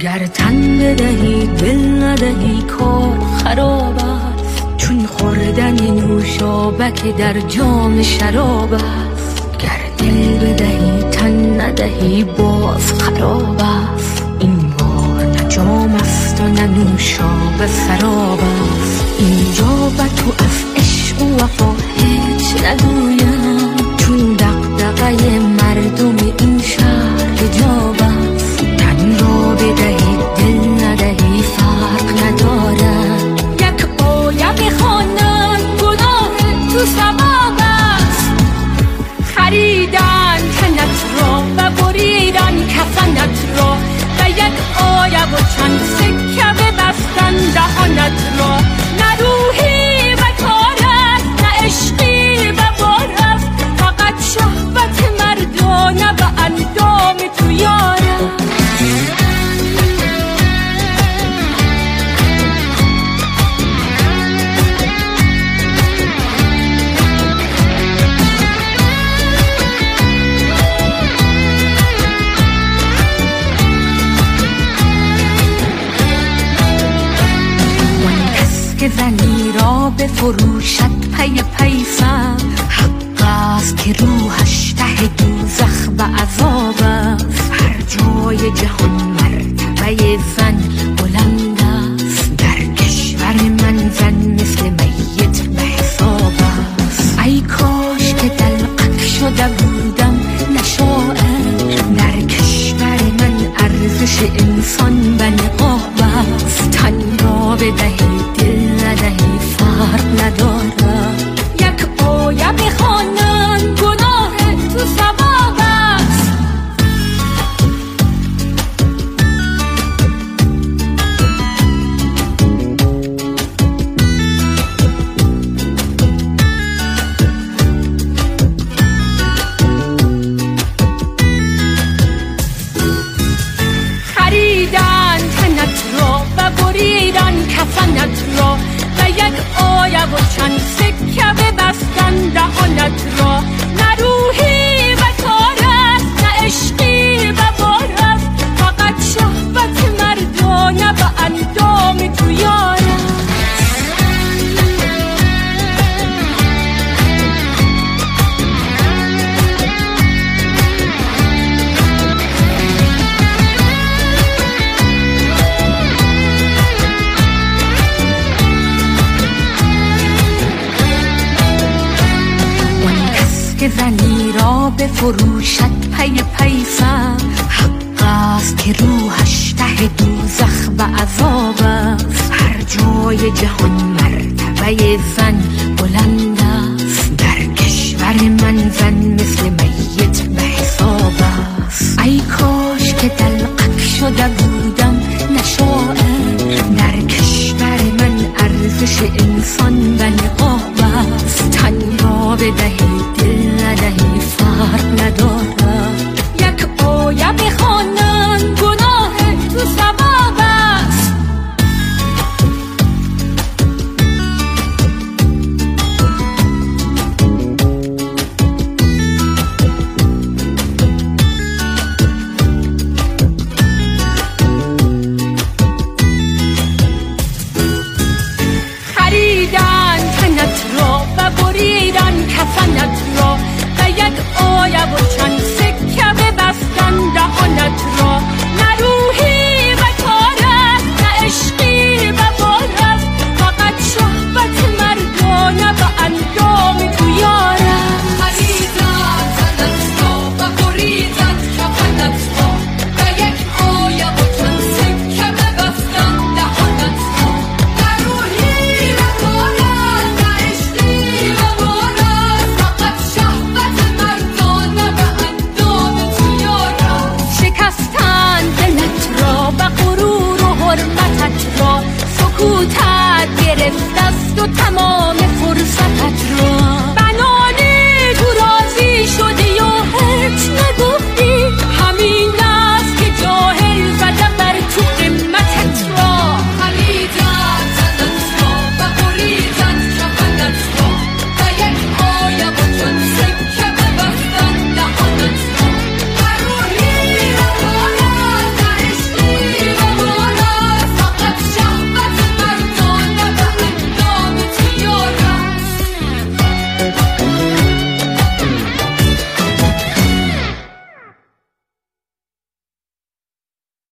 گر تن بدهی دل ندهی کار خراب است. چون خوردن نوشابک در جام شراب است. گر دل بدهی تن ندهی باز خراب است. این بار نه جام است و نه نوشاب سراب است. اینجا به تو از عشق و وفا هیچ نگویم. چون دقدقه به فروشت پی پیسم حق است که روحش ته دوزخ و عذاب است. هر جای جهان مرتبه زن بلند است. در کشور من زن مثل میت به حساب است. ای کاش که دلقک شده بودم نشاعر. در کشور من ارزش انسان به نقاب است. تن را بدهی کفنت را و یک آیه و چند سکه ببستن که زنی را به فروشت پی پیسم حق است که روحش ته دوزخ و عذاب است. هر جای جهان مرتبه زن بلند است. در کشور من زن مثل میت به حساب است. ای کاش که دلقک شده بودم نشاعر. در کشور من ارزش انسان و نقاب است. تن را بدهی گرفت از تو تمام فرصتت رو.